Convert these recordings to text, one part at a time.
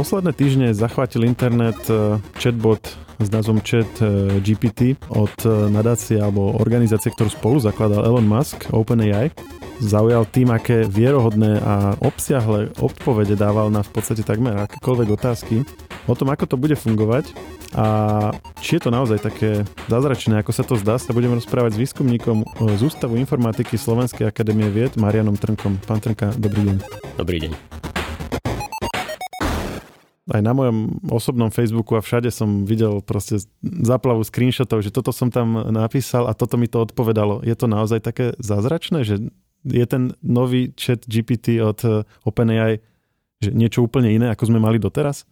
Posledné týždne zachvátil internet e, chatbot s názvom Chat e, GPT od e, nadácie alebo organizácie, ktorú spolu zakladal Elon Musk, OpenAI. Zaujal tým, aké vierohodné a obsiahle odpovede dával na v podstate takmer akékoľvek otázky o tom, ako to bude fungovať a či je to naozaj také zázračné, ako sa to zdá, sa budeme rozprávať s výskumníkom z Ústavu informatiky Slovenskej akadémie vied Marianom Trnkom. Pán Trnka, dobrý deň. Dobrý deň aj na mojom osobnom Facebooku a všade som videl proste zaplavu screenshotov, že toto som tam napísal a toto mi to odpovedalo. Je to naozaj také zázračné, že je ten nový chat GPT od eh, OpenAI že niečo úplne iné, ako sme mali doteraz?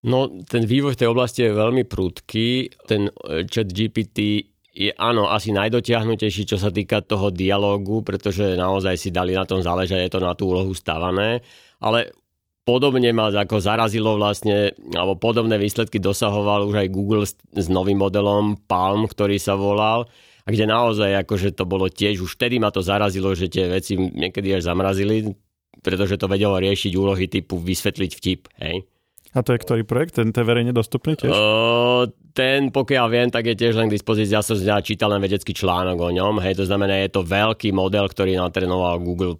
No, ten vývoj v tej oblasti je veľmi prudký. Ten eh, chat GPT je áno, asi najdotiahnutejší, čo sa týka toho dialógu, pretože naozaj si dali na tom záležať, je to na tú úlohu stavané. Ale podobne ma ako zarazilo vlastne, alebo podobné výsledky dosahoval už aj Google s, s novým modelom Palm, ktorý sa volal, a kde naozaj akože to bolo tiež, už vtedy ma to zarazilo, že tie veci niekedy až zamrazili, pretože to vedelo riešiť úlohy typu vysvetliť vtip, hej. A to je ktorý projekt? Ten je verejne dostupný tiež? O, ten, pokiaľ viem, tak je tiež len k dispozícii. Ja som čítal len vedecký článok o ňom. Hej, to znamená, je to veľký model, ktorý natrenoval Google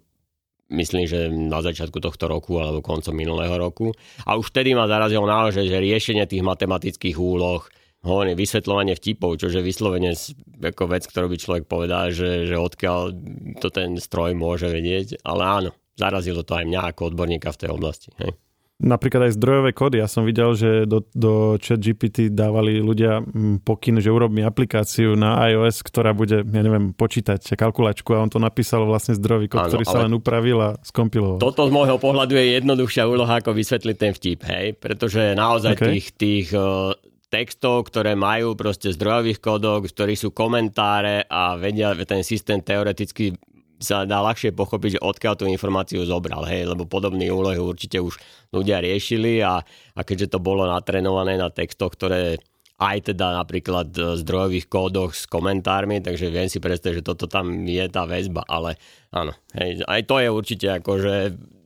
myslím, že na začiatku tohto roku alebo koncom minulého roku. A už vtedy ma zarazilo naozaj, že riešenie tých matematických úloh, hovorím, vysvetľovanie vtipov, čože vyslovene ako vec, ktorú by človek povedal, že, že odkiaľ to ten stroj môže vedieť, ale áno, zarazilo to aj mňa ako odborníka v tej oblasti. Hej napríklad aj zdrojové kódy. Ja som videl, že do, do chat GPT dávali ľudia mm, pokyn, že urobí aplikáciu na iOS, ktorá bude, ja neviem, počítať kalkulačku a on to napísal vlastne zdrojový kód, ktorý sa len upravil a skompiloval. Toto z môjho pohľadu je jednoduchšia úloha, ako vysvetliť ten vtip, hej? Pretože naozaj okay. tých, tých uh, textov, ktoré majú proste zdrojových kódov, v ktorých sú komentáre a vedia, ten systém teoreticky sa dá ľahšie pochopiť, že odkiaľ tú informáciu zobral, hej, lebo podobné úlohy určite už ľudia riešili a, a keďže to bolo natrenované na textoch, ktoré aj teda napríklad v zdrojových kódoch s komentármi, takže viem si predstaviť, že toto tam je tá väzba, ale áno, hej, aj to je určite akože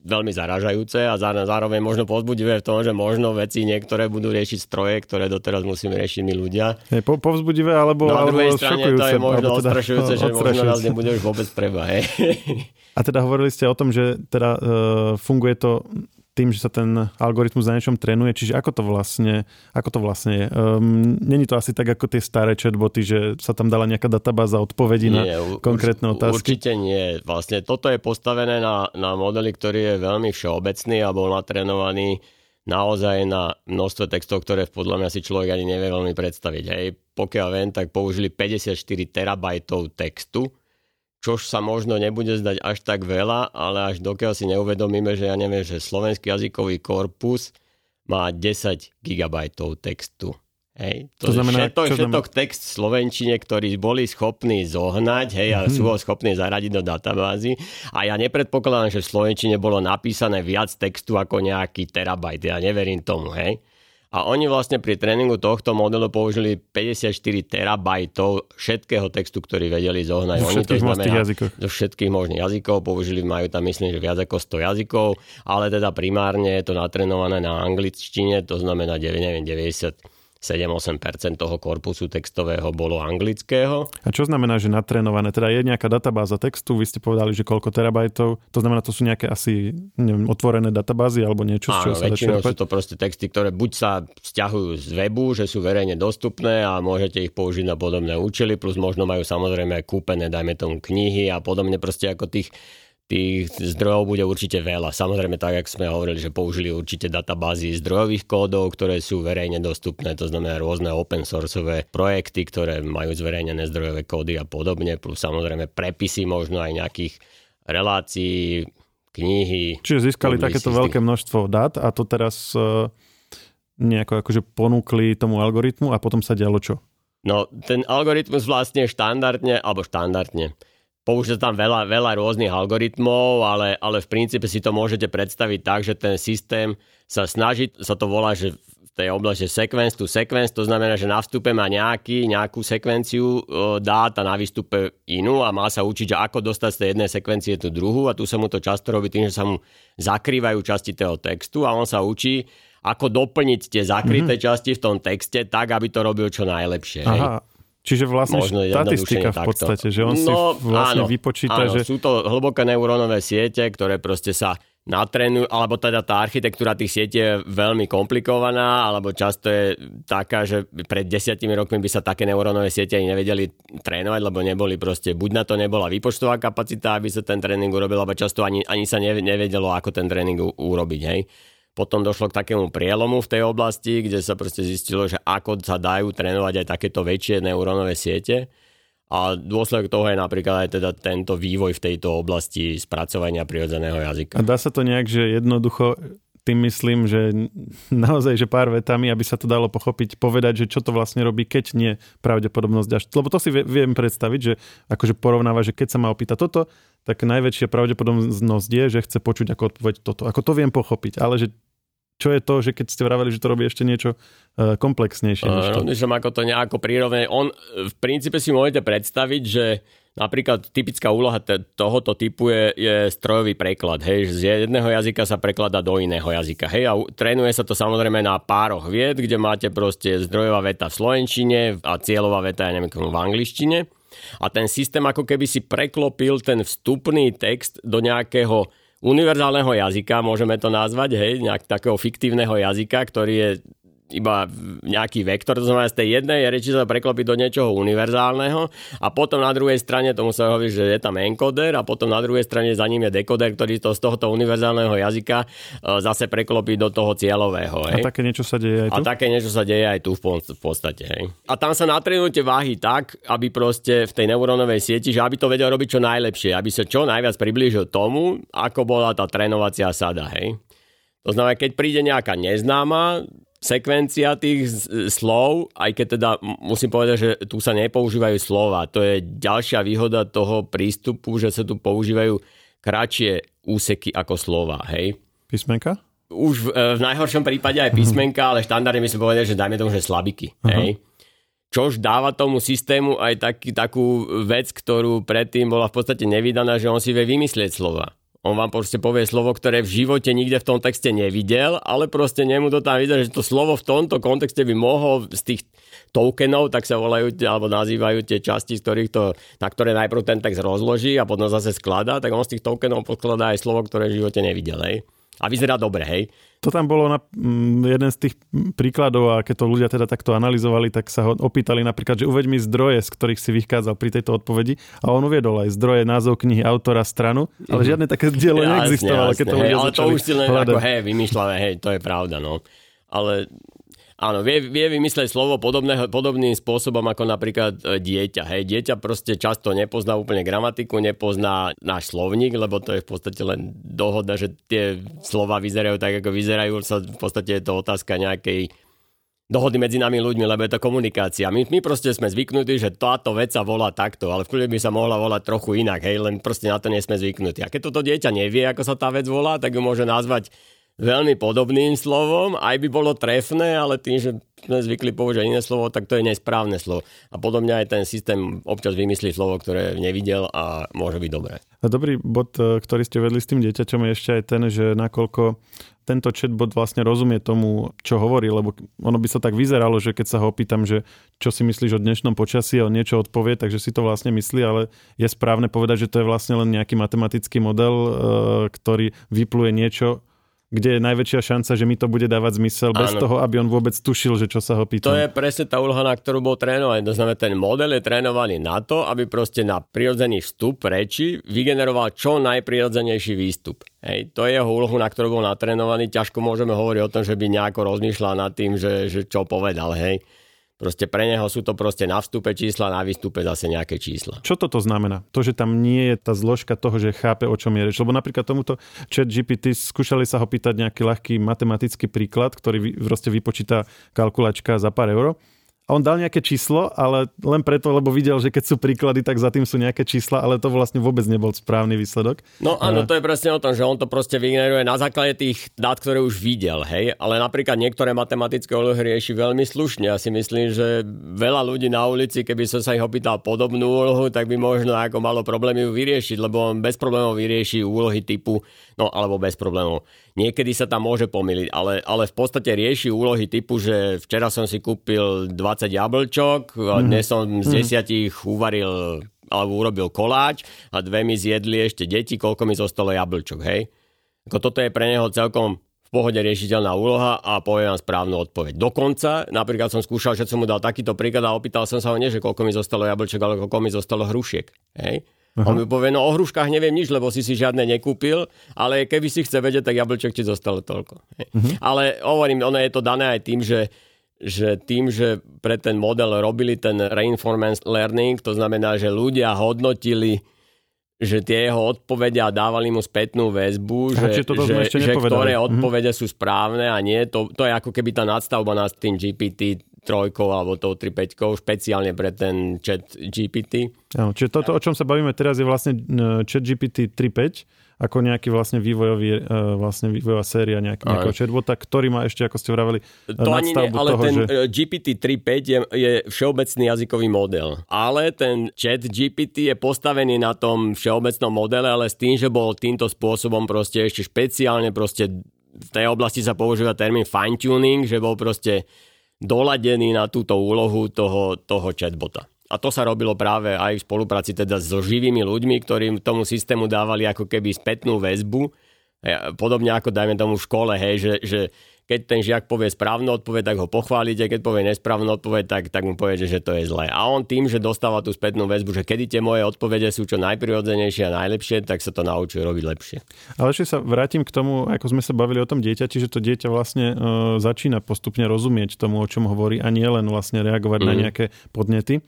veľmi zaražajúce a zároveň možno pozbudivé v tom, že možno veci niektoré budú riešiť stroje, ktoré doteraz musíme riešiť my ľudia. Je po, povzbudivé alebo, no, na druhej strane to je možno teda, odstrašujúce, že možno nás nebude už vôbec treba. Hej. A teda hovorili ste o tom, že teda uh, funguje to tým, že sa ten algoritmus na niečom trénuje, čiže ako to vlastne, ako to vlastne je? Um, Není to asi tak ako tie staré chatboty, že sa tam dala nejaká databáza odpovedí nie, na konkrétne otázky? Určite nie. Vlastne toto je postavené na, na modeli, ktorý je veľmi všeobecný a bol natrénovaný naozaj na množstve textov, ktoré podľa mňa si človek ani nevie veľmi predstaviť. Hej. Pokiaľ viem, tak použili 54 terabajtov textu, čož sa možno nebude zdať až tak veľa, ale až dokiaľ si neuvedomíme, že ja neviem, že slovenský jazykový korpus má 10 GB textu. Hej, to, to znamená, všetko, všetok znamená? text v Slovenčine, ktorý boli schopní zohnať, hej, a sú ho schopní zaradiť do databázy. A ja nepredpokladám, že v Slovenčine bolo napísané viac textu ako nejaký terabajt. Ja neverím tomu, hej. A oni vlastne pri tréningu tohto modelu použili 54 terabajtov všetkého textu, ktorý vedeli zohnať. Zo všetkých oni to znamená, jazykov. Zo všetkých možných jazykov použili, majú tam myslím, že viac ako 100 jazykov, ale teda primárne je to natrenované na angličtine, to znamená 9, neviem, 90 7-8% toho korpusu textového bolo anglického. A čo znamená, že natrénované? Teda je nejaká databáza textu, vy ste povedali, že koľko terabajtov, to znamená, to sú nejaké asi neviem, otvorené databázy alebo niečo, z čoho sa väčšinou sú to proste texty, ktoré buď sa vzťahujú z webu, že sú verejne dostupné a môžete ich použiť na podobné účely, plus možno majú samozrejme aj kúpené, dajme tomu knihy a podobne, proste ako tých tých zdrojov bude určite veľa. Samozrejme, tak, ako sme hovorili, že použili určite databázy zdrojových kódov, ktoré sú verejne dostupné, to znamená rôzne open sourceové projekty, ktoré majú zverejnené zdrojové kódy a podobne, plus samozrejme prepisy možno aj nejakých relácií, knihy. Čiže získali takéto veľké množstvo dát a to teraz uh, nejako akože ponúkli tomu algoritmu a potom sa dialo čo? No, ten algoritmus vlastne štandardne, alebo štandardne, Použite tam veľa, veľa rôznych algoritmov, ale, ale v princípe si to môžete predstaviť tak, že ten systém sa snaží, sa to volá, že v tej oblasti sequence to sequence, to znamená, že na vstupe má nejaký, nejakú sekvenciu dát a na výstupe inú a má sa učiť, že ako dostať z tej jednej sekvencie tú druhú a tu sa mu to často robí tým, že sa mu zakrývajú časti toho textu a on sa učí, ako doplniť tie zakryté mm-hmm. časti v tom texte tak, aby to robil čo najlepšie. Aha. Hej. Čiže vlastne Možno štatistika v podstate, takto. že on no, si vlastne áno, vypočíta, áno, že... sú to hlboké neurónové siete, ktoré proste sa natrénujú, alebo teda tá architektúra tých sietí je veľmi komplikovaná, alebo často je taká, že pred desiatimi rokmi by sa také neurónové siete ani nevedeli trénovať, lebo neboli proste, buď na to nebola výpočtová kapacita, aby sa ten tréning urobil, alebo často ani, ani sa nevedelo, ako ten tréning urobiť, hej. Potom došlo k takému prielomu v tej oblasti, kde sa proste zistilo, že ako sa dajú trénovať aj takéto väčšie neurónové siete. A dôsledok toho je napríklad aj teda tento vývoj v tejto oblasti spracovania prirodzeného jazyka. A dá sa to nejak, že jednoducho tým myslím, že naozaj, že pár vetami, aby sa to dalo pochopiť, povedať, že čo to vlastne robí, keď nie pravdepodobnosť až. Lebo to si viem predstaviť, že akože porovnáva, že keď sa ma opýta toto, tak najväčšia pravdepodobnosť je, že chce počuť ako odpoveď toto. Ako to viem pochopiť, ale že čo je to, že keď ste vraveli, že to robí ešte niečo uh, komplexnejšie? Uh, som ako to nejako prírovne. On v princípe si môžete predstaviť, že napríklad typická úloha t- tohoto typu je, je strojový preklad. Hej, z jedného jazyka sa prekladá do iného jazyka. Hej, a trénuje sa to samozrejme na pároch vied, kde máte proste zdrojová veta v slovenčine a cieľová veta, ja neviem, v angličtine. A ten systém ako keby si preklopil ten vstupný text do nejakého univerzálneho jazyka, môžeme to nazvať, hej, nejak takého fiktívneho jazyka, ktorý je iba nejaký vektor, to znamená z tej jednej reči sa preklopí do niečoho univerzálneho a potom na druhej strane tomu sa hovorí, že je tam encoder a potom na druhej strane za ním je dekoder, ktorý to z tohoto univerzálneho jazyka e, zase preklopí do toho cieľového. Hej. A také niečo sa deje aj tu? A také niečo sa deje aj tu v podstate. Hej. A tam sa natrenujete váhy tak, aby proste v tej neurónovej sieti, že aby to vedel robiť čo najlepšie, aby sa čo najviac priblížil tomu, ako bola tá trénovacia sada. Hej. To znamená, keď príde nejaká neznáma sekvencia tých slov, aj keď teda musím povedať, že tu sa nepoužívajú slova. To je ďalšia výhoda toho prístupu, že sa tu používajú kratšie úseky ako slova, hej. Písmenka? Už v, v najhoršom prípade aj písmenka, ale štandardne by sme povedali, že dajme tomu, že slabiky, uh-huh. hej. Čož dáva tomu systému aj taký, takú vec, ktorú predtým bola v podstate nevydaná, že on si vie vymyslieť slova. On vám proste povie slovo, ktoré v živote nikde v tom texte nevidel, ale proste nemu to tam videl, že to slovo v tomto kontexte by mohol z tých tokenov, tak sa volajú alebo nazývajú tie časti, z ktorých to, na ktoré najprv ten text rozloží a potom zase skladá, tak on z tých tokenov podkladá aj slovo, ktoré v živote nevidel. Hej. A vyzerá dobre, hej. To tam bolo na, m, mm, jeden z tých príkladov a keď to ľudia teda takto analyzovali, tak sa ho opýtali napríklad, že uveď mi zdroje, z ktorých si vychádzal pri tejto odpovedi a on uviedol aj zdroje, názov knihy, autora, stranu, ale mm-hmm. žiadne také dielo neexistovalo, keď to ľudia hej, Ale to už si len hľadať. ako, hej, vymýšľavé, hej, to je pravda, no. Ale Áno, vie, vie vymysleť slovo podobného, podobným spôsobom ako napríklad e, dieťa. Hej, dieťa proste často nepozná úplne gramatiku, nepozná náš slovník, lebo to je v podstate len dohoda, že tie slova vyzerajú tak, ako vyzerajú. V podstate je to otázka nejakej dohody medzi nami ľuďmi, lebo je to komunikácia. My, my proste sme zvyknutí, že táto vec sa volá takto, ale v kľude by sa mohla volať trochu inak, hej, len proste na to nie sme zvyknutí. A keď toto dieťa nevie, ako sa tá vec volá, tak ju môže nazvať veľmi podobným slovom, aj by bolo trefné, ale tým, že sme zvykli použiť iné slovo, tak to je nesprávne slovo. A podobne aj ten systém občas vymyslí slovo, ktoré nevidel a môže byť dobré. A dobrý bod, e, ktorý ste vedli s tým dieťaťom je ešte aj ten, že nakoľko tento chatbot vlastne rozumie tomu, čo hovorí, lebo ono by sa tak vyzeralo, že keď sa ho opýtam, že čo si myslíš o dnešnom počasí, on niečo odpovie, takže si to vlastne myslí, ale je správne povedať, že to je vlastne len nejaký matematický model, e, ktorý vypluje niečo, kde je najväčšia šanca, že mi to bude dávať zmysel bez Áno. toho, aby on vôbec tušil, že čo sa ho pýta. To je presne tá úloha, na ktorú bol trénovaný. To znamená, ten model je trénovaný na to, aby proste na prirodzený vstup reči vygeneroval čo najprirodzenejší výstup. Hej, to je jeho úlohu, na ktorú bol natrénovaný. Ťažko môžeme hovoriť o tom, že by nejako rozmýšľal nad tým, že, že čo povedal. Hej. Proste pre neho sú to proste na vstupe čísla, na výstupe zase nejaké čísla. Čo toto znamená? To, že tam nie je tá zložka toho, že chápe, o čom je reč. Lebo napríklad tomuto chat GPT skúšali sa ho pýtať nejaký ľahký matematický príklad, ktorý proste vypočíta kalkulačka za pár euro a on dal nejaké číslo, ale len preto, lebo videl, že keď sú príklady, tak za tým sú nejaké čísla, ale to vlastne vôbec nebol správny výsledok. No áno, to je presne o tom, že on to proste vygeneruje na základe tých dát, ktoré už videl, hej, ale napríklad niektoré matematické úlohy rieši veľmi slušne. Ja si myslím, že veľa ľudí na ulici, keby som sa ich opýtal podobnú úlohu, tak by možno ako malo problémy ju vyriešiť, lebo on bez problémov vyrieši úlohy typu, no alebo bez problémov Niekedy sa tam môže pomýliť, ale, ale v podstate rieši úlohy typu, že včera som si kúpil 20 jablčok, a mhm. dnes som z mhm. desiatich uvaril alebo urobil koláč a dve mi zjedli ešte deti, koľko mi zostalo jablčok, hej? Ako toto je pre neho celkom v pohode riešiteľná úloha a povie vám správnu odpoveď. Dokonca, napríklad som skúšal, že som mu dal takýto príklad a opýtal som sa ho nie, že koľko mi zostalo jablčok, ale koľko mi zostalo hrušiek. Hej? Aha. On mi povie, no o hruškách neviem nič, lebo si si žiadne nekúpil, ale keby si chce vedieť, tak jablček ti zostalo toľko. Uh-huh. Ale hovorím, ono je to dané aj tým, že že tým, že pre ten model robili ten reinforcement learning, to znamená, že ľudia hodnotili že tie jeho odpovede a dávali mu spätnú väzbu, že, že, že ktoré mhm. odpovede uh-huh. sú správne a nie. To, to je ako keby tá nadstavba nad tým GPT trojkou alebo tou 3.5 špeciálne pre ten chat GPT. Áno, čiže toto, o čom sa bavíme teraz, je vlastne e, chat GPT 3.5 ako nejaký vlastne vývojový, e, vlastne vývojová séria nejaký, nejakého chatbota, ktorý má ešte, ako ste vraveli, to ani nie, ale toho, ten že... E, GPT 3.5 je, je všeobecný jazykový model. Ale ten chat GPT je postavený na tom všeobecnom modele, ale s tým, že bol týmto spôsobom proste ešte špeciálne proste v tej oblasti sa používa termín fine-tuning, že bol proste doladený na túto úlohu toho, toho chatbota. A to sa robilo práve aj v spolupráci teda so živými ľuďmi, ktorým tomu systému dávali ako keby spätnú väzbu. Podobne ako dajme tomu v škole, hej, že, že keď ten žiak povie správnu odpoveď, tak ho pochválite, keď povie nesprávnu odpoveď, tak, tak mu povie, že to je zlé. A on tým, že dostáva tú spätnú väzbu, že kedy tie moje odpovede sú čo najprirodzenejšie a najlepšie, tak sa to naučí robiť lepšie. Ale ešte sa vrátim k tomu, ako sme sa bavili o tom dieťati, že to dieťa vlastne e, začína postupne rozumieť tomu, o čom hovorí a nie len vlastne reagovať mm. na mhm. nejaké podnety.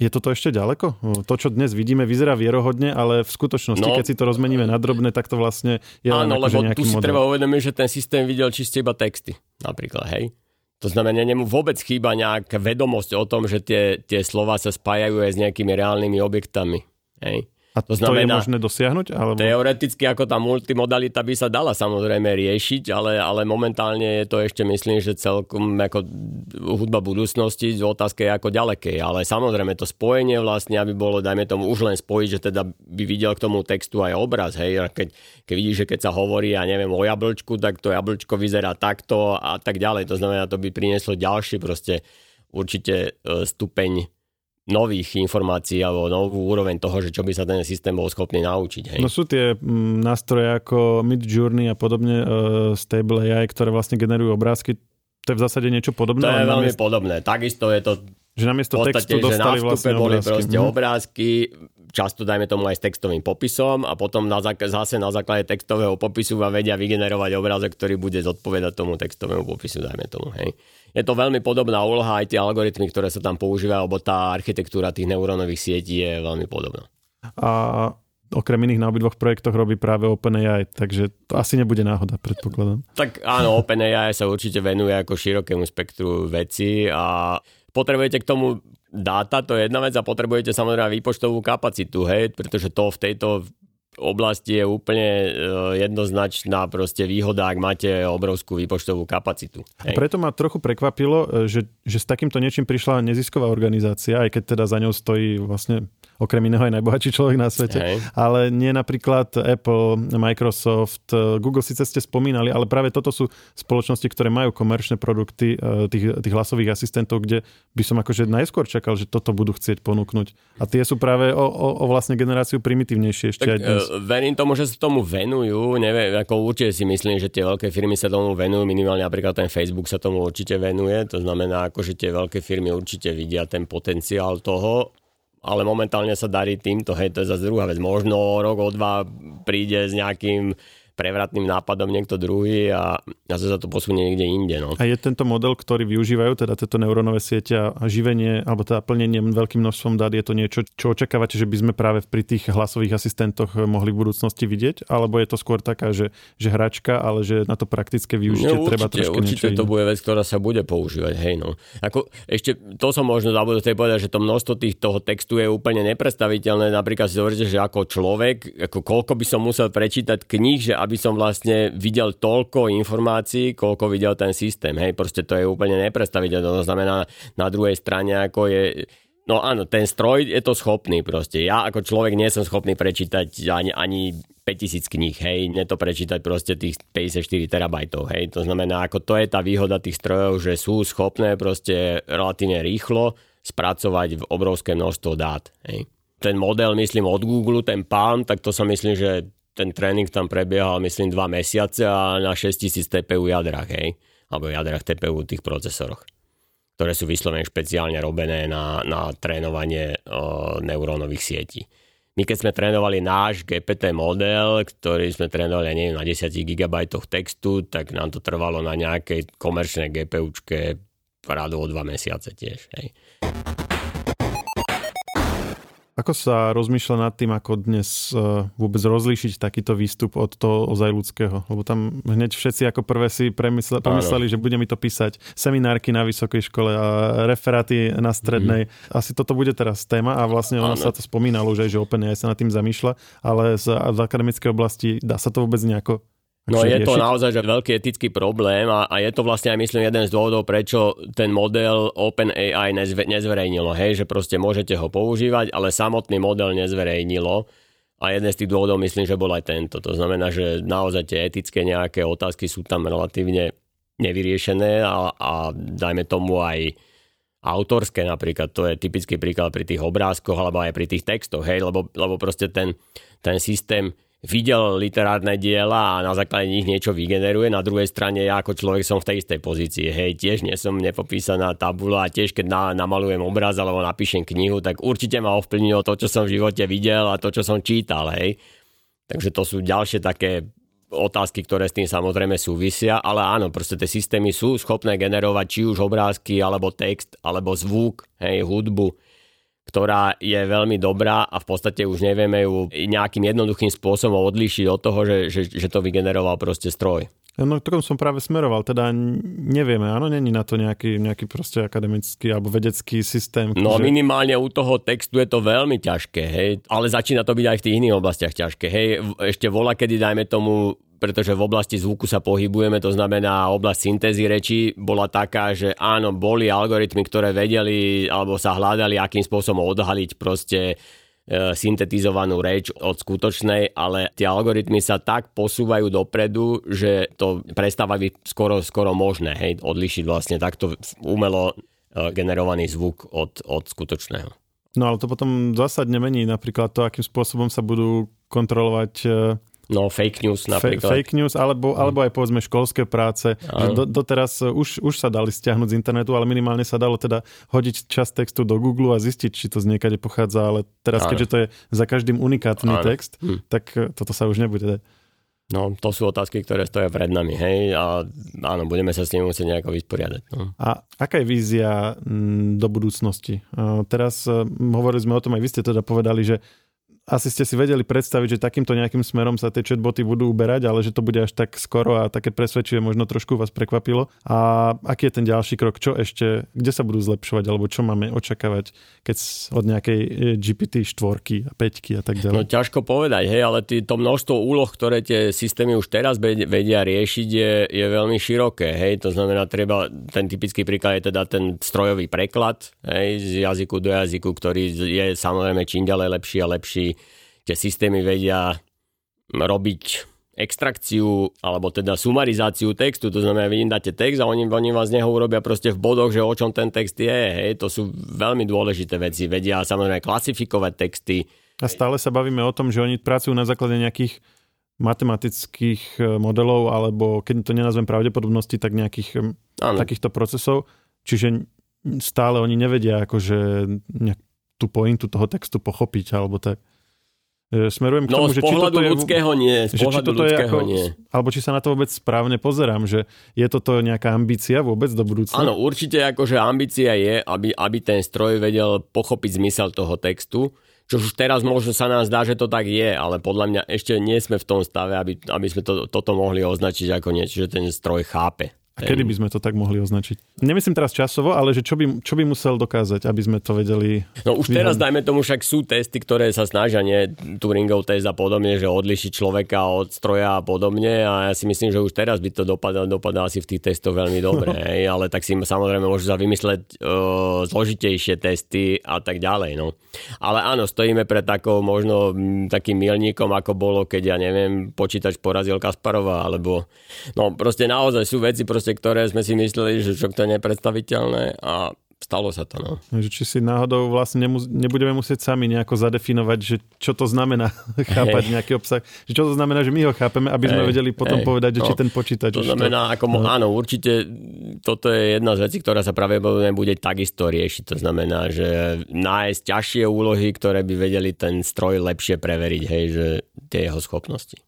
Je toto ešte ďaleko? To, čo dnes vidíme, vyzerá vierohodne, ale v skutočnosti, no, keď si to rozmeníme na drobné, tak to vlastne je áno, len akože lebo tu si model. treba uvedomiť, že ten systém videl čiste iba texty, napríklad, hej? To znamená, nemu vôbec chýba nejaká vedomosť o tom, že tie, tie slova sa spájajú aj s nejakými reálnymi objektami. Hej? A to, to znamená, je možné dosiahnuť? Alebo... Teoreticky ako tá multimodalita by sa dala samozrejme riešiť, ale, ale momentálne je to ešte myslím, že celkom ako hudba budúcnosti, otázka je ako ďalekej, ale samozrejme to spojenie vlastne, aby bolo, dajme tomu, už len spojiť, že teda by videl k tomu textu aj obraz, hej, keď, keď vidíš, že keď sa hovorí, ja neviem, o jablčku, tak to jablčko vyzerá takto a tak ďalej, to znamená, to by prinieslo ďalší proste určite e, stupeň nových informácií alebo novú úroveň toho, že čo by sa ten systém bol schopný naučiť. Hej. No sú tie mm, nástroje ako Mid Journey a podobne, uh, Stable AI, ktoré vlastne generujú obrázky. To je v zásade niečo podobné. To je veľmi namiesto... podobné. Takisto je to že namiesto v podstate, textu dostali že na vlastne boli obrázky. proste mm. obrázky, často dajme tomu aj s textovým popisom a potom na zase na základe textového popisu vám vedia vygenerovať obrázok, ktorý bude zodpovedať tomu textovému popisu, dajme tomu. Hej je to veľmi podobná úloha, aj tie algoritmy, ktoré sa tam používajú, alebo tá architektúra tých neurónových sietí je veľmi podobná. A okrem iných na obidvoch projektoch robí práve OpenAI, takže to asi nebude náhoda, predpokladám. Tak áno, OpenAI sa určite venuje ako širokému spektru veci a potrebujete k tomu dáta, to je jedna vec a potrebujete samozrejme výpočtovú kapacitu, hej, pretože to v tejto oblasti je úplne e, jednoznačná proste výhoda, ak máte obrovskú výpočtovú kapacitu. Hej. A preto ma trochu prekvapilo, e, že, že s takýmto niečím prišla nezisková organizácia, aj keď teda za ňou stojí vlastne okrem iného aj najbohatší človek na svete, Hej. ale nie napríklad Apple, Microsoft, Google síce ste spomínali, ale práve toto sú spoločnosti, ktoré majú komerčné produkty e, tých, tých hlasových asistentov, kde by som akože najskôr čakal, že toto budú chcieť ponúknuť. A tie sú práve o, o, o vlastne generáciu primitívnejšie ešte tak, aj dnes. E, verím tomu, že sa tomu venujú, neviem, ako určite si myslím, že tie veľké firmy sa tomu venujú, minimálne napríklad ten Facebook sa tomu určite venuje, to znamená, ako, že tie veľké firmy určite vidia ten potenciál toho ale momentálne sa darí týmto, hej, to je zase druhá vec. Možno rok, o dva príde s nejakým prevratným nápadom niekto druhý a zase sa to posunie niekde inde. No. A je tento model, ktorý využívajú, teda tieto neurónové siete a živenie, alebo teda plnenie veľkým množstvom dát, je to niečo, čo očakávate, že by sme práve pri tých hlasových asistentoch mohli v budúcnosti vidieť? Alebo je to skôr taká, že, že hračka, ale že na to praktické využitie no, určite, treba trošku Určite to bude vec, ktorá sa bude používať. Hej, no. Ako, ešte to som možno zabudol povedať, že to množstvo tých, toho textu je úplne nepredstaviteľné. Napríklad si zoberte, že ako človek, ako koľko by som musel prečítať kníh, že aby som vlastne videl toľko informácií, koľko videl ten systém. Hej, proste to je úplne nepredstaviteľné. To znamená, na druhej strane, ako je No áno, ten stroj je to schopný proste. Ja ako človek nie som schopný prečítať ani, ani 5000 kníh, hej, nie to prečítať proste tých 54 terabajtov, hej. To znamená, ako to je tá výhoda tých strojov, že sú schopné proste relatívne rýchlo spracovať obrovské množstvo dát, hej. Ten model, myslím, od Google, ten Palm, tak to sa myslím, že ten tréning tam prebiehal, myslím, dva mesiace a na 6000 TPU jadrach, hej? Alebo jadrach TPU tých procesoroch, ktoré sú vyslovene špeciálne robené na, na trénovanie o, neurónových sietí. My keď sme trénovali náš GPT model, ktorý sme trénovali, neviem, na 10 GB textu, tak nám to trvalo na nejakej komerčnej GPUčke rádu o dva mesiace tiež. Hej. Ako sa rozmýšľa nad tým, ako dnes e, vôbec rozlíšiť takýto výstup od toho ozaj ľudského? Lebo tam hneď všetci ako prvé si premysle, pomysleli, že bude mi to písať seminárky na vysokej škole a referáty na strednej. Mm-hmm. Asi toto bude teraz téma a vlastne ono sa to spomínalo už aj, že OpenAI sa nad tým zamýšľa, ale z, z akademickej oblasti dá sa to vôbec nejako No je to naozaj že veľký etický problém a, a je to vlastne aj myslím jeden z dôvodov, prečo ten model OpenAI nezve, nezverejnilo, hej, že proste môžete ho používať, ale samotný model nezverejnilo. A jeden z tých dôvodov myslím, že bol aj tento. To znamená, že naozaj tie etické nejaké otázky sú tam relatívne nevyriešené a, a dajme tomu aj autorské napríklad, to je typický príklad pri tých obrázkoch alebo aj pri tých textoch, hej, lebo, lebo proste ten, ten systém videl literárne diela a na základe nich niečo vygeneruje. Na druhej strane ja ako človek som v tej istej pozícii. Hej, tiež nie som nepopísaná tabula a tiež keď na, namalujem obraz alebo napíšem knihu, tak určite ma ovplyvnilo to, čo som v živote videl a to, čo som čítal. Hej. Takže to sú ďalšie také otázky, ktoré s tým samozrejme súvisia, ale áno, proste tie systémy sú schopné generovať či už obrázky, alebo text, alebo zvuk, hej, hudbu ktorá je veľmi dobrá a v podstate už nevieme ju nejakým jednoduchým spôsobom odlíšiť od toho, že, že, že to vygeneroval proste stroj. No, ktorom som práve smeroval, teda nevieme, áno, není na to nejaký, nejaký proste akademický alebo vedecký systém. No že... minimálne u toho textu je to veľmi ťažké, hej, ale začína to byť aj v tých iných oblastiach ťažké, hej, ešte vola, kedy dajme tomu pretože v oblasti zvuku sa pohybujeme, to znamená oblasť syntézy reči bola taká, že áno, boli algoritmy, ktoré vedeli alebo sa hľadali, akým spôsobom odhaliť proste e, syntetizovanú reč od skutočnej, ale tie algoritmy sa tak posúvajú dopredu, že to prestáva byť skoro, skoro možné, hej, odlišiť vlastne takto umelo e, generovaný zvuk od, od skutočného. No ale to potom zásadne mení napríklad to, akým spôsobom sa budú kontrolovať e, No, fake news napríklad. Fake news, alebo, alebo aj povedzme školské práce. Do, doteraz už, už sa dali stiahnuť z internetu, ale minimálne sa dalo teda hodiť čas textu do Google a zistiť, či to z niekade pochádza, ale teraz, ano. keďže to je za každým unikátny ano. text, hm. tak e, toto sa už nebude No, to sú otázky, ktoré stoja pred nami, hej, a áno, budeme sa s tým musieť nejako vysporiadať. No. A aká je vízia do budúcnosti? Teraz e, hovorili sme o tom, aj vy ste teda povedali, že asi ste si vedeli predstaviť, že takýmto nejakým smerom sa tie chatboty budú uberať, ale že to bude až tak skoro a také presvedčivé možno trošku vás prekvapilo. A aký je ten ďalší krok? Čo ešte, kde sa budú zlepšovať, alebo čo máme očakávať, keď od nejakej e, GPT 4 a 5 a tak ďalej? No ťažko povedať, hej, ale tý, to množstvo úloh, ktoré tie systémy už teraz vedia riešiť, je, je veľmi široké. Hej, to znamená, treba, ten typický príklad je teda ten strojový preklad hej, z jazyku do jazyku, ktorý je samozrejme čím ďalej lepší a lepší tie systémy vedia robiť extrakciu alebo teda sumarizáciu textu, to znamená, vy im dáte text a oni, oni vás z neho urobia proste v bodoch, že o čom ten text je, hej, to sú veľmi dôležité veci, vedia samozrejme klasifikovať texty. A stále sa bavíme o tom, že oni pracujú na základe nejakých matematických e, modelov, alebo keď to nenazvem pravdepodobnosti, tak nejakých ano. takýchto procesov, čiže stále oni nevedia akože tú pointu toho textu pochopiť, alebo tak. Smerujem k no, tomu, že či toto je, ľudského nie. Z že či toto ľudského je ako, nie. Alebo či sa na to vôbec správne pozerám, že je toto nejaká ambícia vôbec do budúcna? Áno, určite akože ambícia je, aby, aby ten stroj vedel pochopiť zmysel toho textu, čo už teraz možno sa nám zdá, že to tak je, ale podľa mňa ešte nie sme v tom stave, aby, aby sme to, toto mohli označiť ako niečo, že ten stroj chápe. A kedy by sme to tak mohli označiť? Nemyslím teraz časovo, ale že čo by, čo by musel dokázať, aby sme to vedeli... No už vyhľad... teraz, dajme tomu, však sú testy, ktoré sa snažia, nie Turingov test a podobne, že odlišiť človeka od stroja a podobne a ja si myslím, že už teraz by to dopadá, dopadá asi v tých testoch veľmi dobre, no. hej, ale tak si samozrejme môžu sa vymysleť uh, zložitejšie testy a tak ďalej, no. Ale áno, stojíme pred takou možno m, takým milníkom, ako bolo, keď ja neviem, počítač porazil Kasparova, alebo no proste naozaj sú veci, proste proste, ktoré sme si mysleli, že čo to je nepredstaviteľné a stalo sa to. No. Že či si náhodou vlastne nemus- nebudeme musieť sami nejako zadefinovať, že čo to znamená chápať hey. nejaký obsah. Že čo to znamená, že my ho chápeme, aby sme hey. vedeli potom hey. povedať, že no, či ten počítač... To znamená, to... ako, no. áno, určite toto je jedna z vecí, ktorá sa práve bude takisto riešiť. To znamená, že nájsť ťažšie úlohy, ktoré by vedeli ten stroj lepšie preveriť, hej, že tie jeho schopnosti.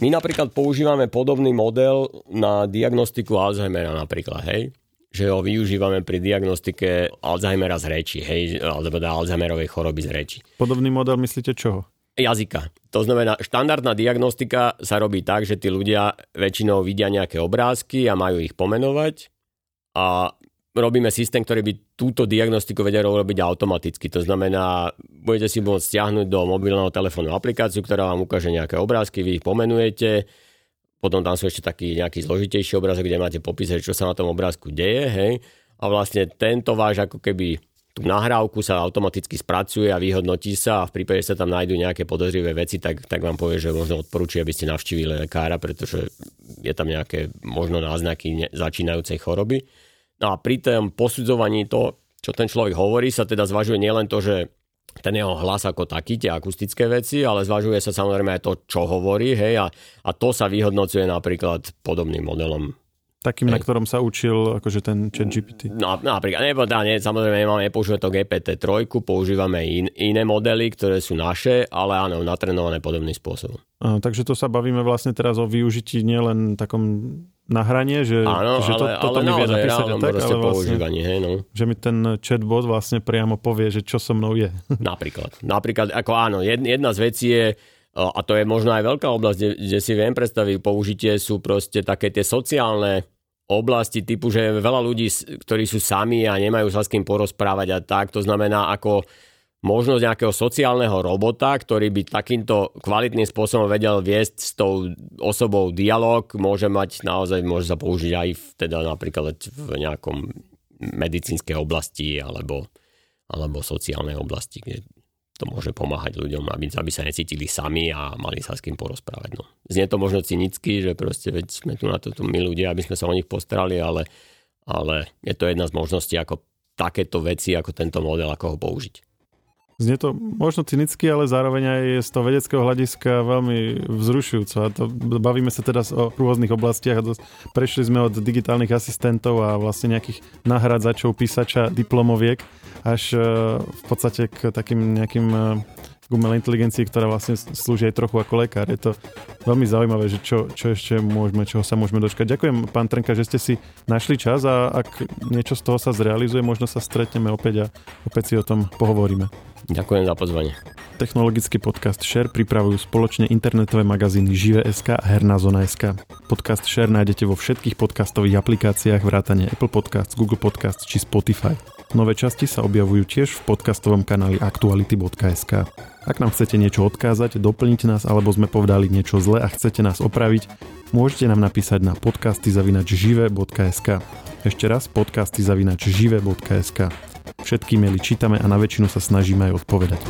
My napríklad používame podobný model na diagnostiku Alzheimera napríklad, hej? že ho využívame pri diagnostike Alzheimera z reči, hej, alebo teda Alzheimerovej choroby z reči. Podobný model myslíte čoho? Jazyka. To znamená, štandardná diagnostika sa robí tak, že tí ľudia väčšinou vidia nejaké obrázky a majú ich pomenovať a robíme systém, ktorý by túto diagnostiku vedel robiť automaticky. To znamená, budete si môcť stiahnuť do mobilného telefónu aplikáciu, ktorá vám ukáže nejaké obrázky, vy ich pomenujete, potom tam sú ešte taký nejaký zložitejší obrázok, kde máte popísať, čo sa na tom obrázku deje, hej. A vlastne tento váš ako keby tú nahrávku sa automaticky spracuje a vyhodnotí sa a v prípade, že sa tam nájdú nejaké podozrivé veci, tak, tak vám povie, že možno odporúči, aby ste navštívili lekára, pretože je tam nejaké možno náznaky začínajúcej choroby. No a pri tom posudzovaní to, čo ten človek hovorí, sa teda zvažuje nielen to, že ten jeho hlas ako taký, tie akustické veci, ale zvažuje sa samozrejme aj to, čo hovorí, hej, a, a to sa vyhodnocuje napríklad podobným modelom Takým, Hej. na ktorom sa učil akože ten chat GPT. No napríklad, nebo, dá, nie, samozrejme nemáme, nepoužívame to GPT-3, používame in, iné modely, ktoré sú naše, ale áno, natrenované podobným spôsobom. A, takže to sa bavíme vlastne teraz o využití nielen takom nahranie, že, áno, že to, ale, toto ale mi vie napísať a tak, ale vlastne, hej, no. že mi ten chatbot vlastne priamo povie, že čo so mnou je. Napríklad. Napríklad, ako áno, jedna z vecí je, a to je možno aj veľká oblasť, kde, kde si viem predstaviť, použitie sú proste také tie sociálne oblasti typu, že veľa ľudí, ktorí sú sami a nemajú sa s kým porozprávať a tak, to znamená ako možnosť nejakého sociálneho robota, ktorý by takýmto kvalitným spôsobom vedel viesť s tou osobou dialog, môže mať naozaj, môže sa použiť aj v, teda napríklad v nejakom medicínskej oblasti alebo, alebo sociálnej oblasti, kde to môže pomáhať ľuďom, aby, aby sa necítili sami a mali sa s kým porozprávať. No. Znie to možno cynicky, že proste veď sme tu na to tu my ľudia, aby sme sa o nich postarali, ale, ale je to jedna z možností, ako takéto veci, ako tento model, ako ho použiť. Znie to možno cynicky, ale zároveň aj z toho vedeckého hľadiska veľmi vzrušujúco. A to bavíme sa teraz o rôznych oblastiach. Prešli sme od digitálnych asistentov a vlastne nejakých nahradzačov, písača, diplomoviek až e, v podstate k takým nejakým e, k umelej inteligencii, ktorá vlastne slúži aj trochu ako lekár. Je to veľmi zaujímavé, že čo, čo ešte môžeme, čoho sa môžeme dočkať. Ďakujem, pán Trnka, že ste si našli čas a ak niečo z toho sa zrealizuje, možno sa stretneme opäť a opäť si o tom pohovoríme. Ďakujem za pozvanie. Technologický podcast Share pripravujú spoločne internetové magazíny Žive.sk a Herná zona.sk. Podcast Share nájdete vo všetkých podcastových aplikáciách vrátane Apple Podcasts, Google Podcasts či Spotify. Nové časti sa objavujú tiež v podcastovom kanáli aktuality.sk. Ak nám chcete niečo odkázať, doplniť nás alebo sme povedali niečo zle a chcete nás opraviť, môžete nám napísať na podcasty.žive.sk. Ešte raz podcasty.žive.sk. Všetky maily čítame a na väčšinu sa snažíme aj odpovedať.